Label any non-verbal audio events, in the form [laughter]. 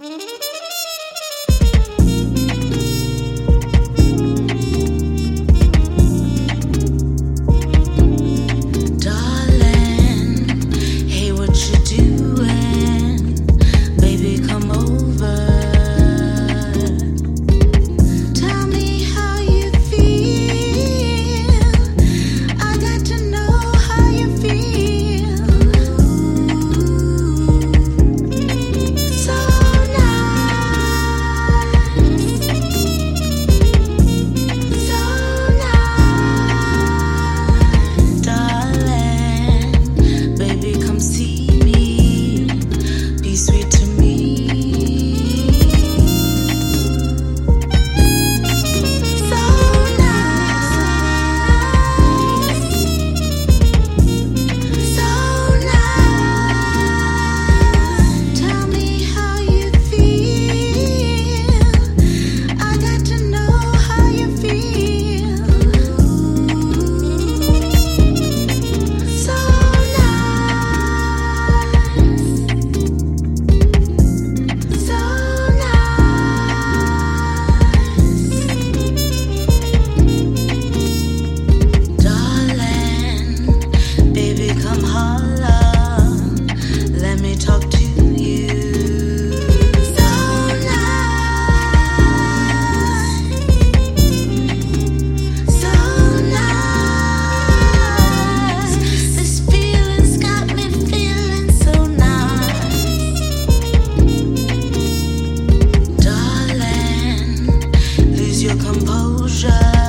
Música [laughs] composure.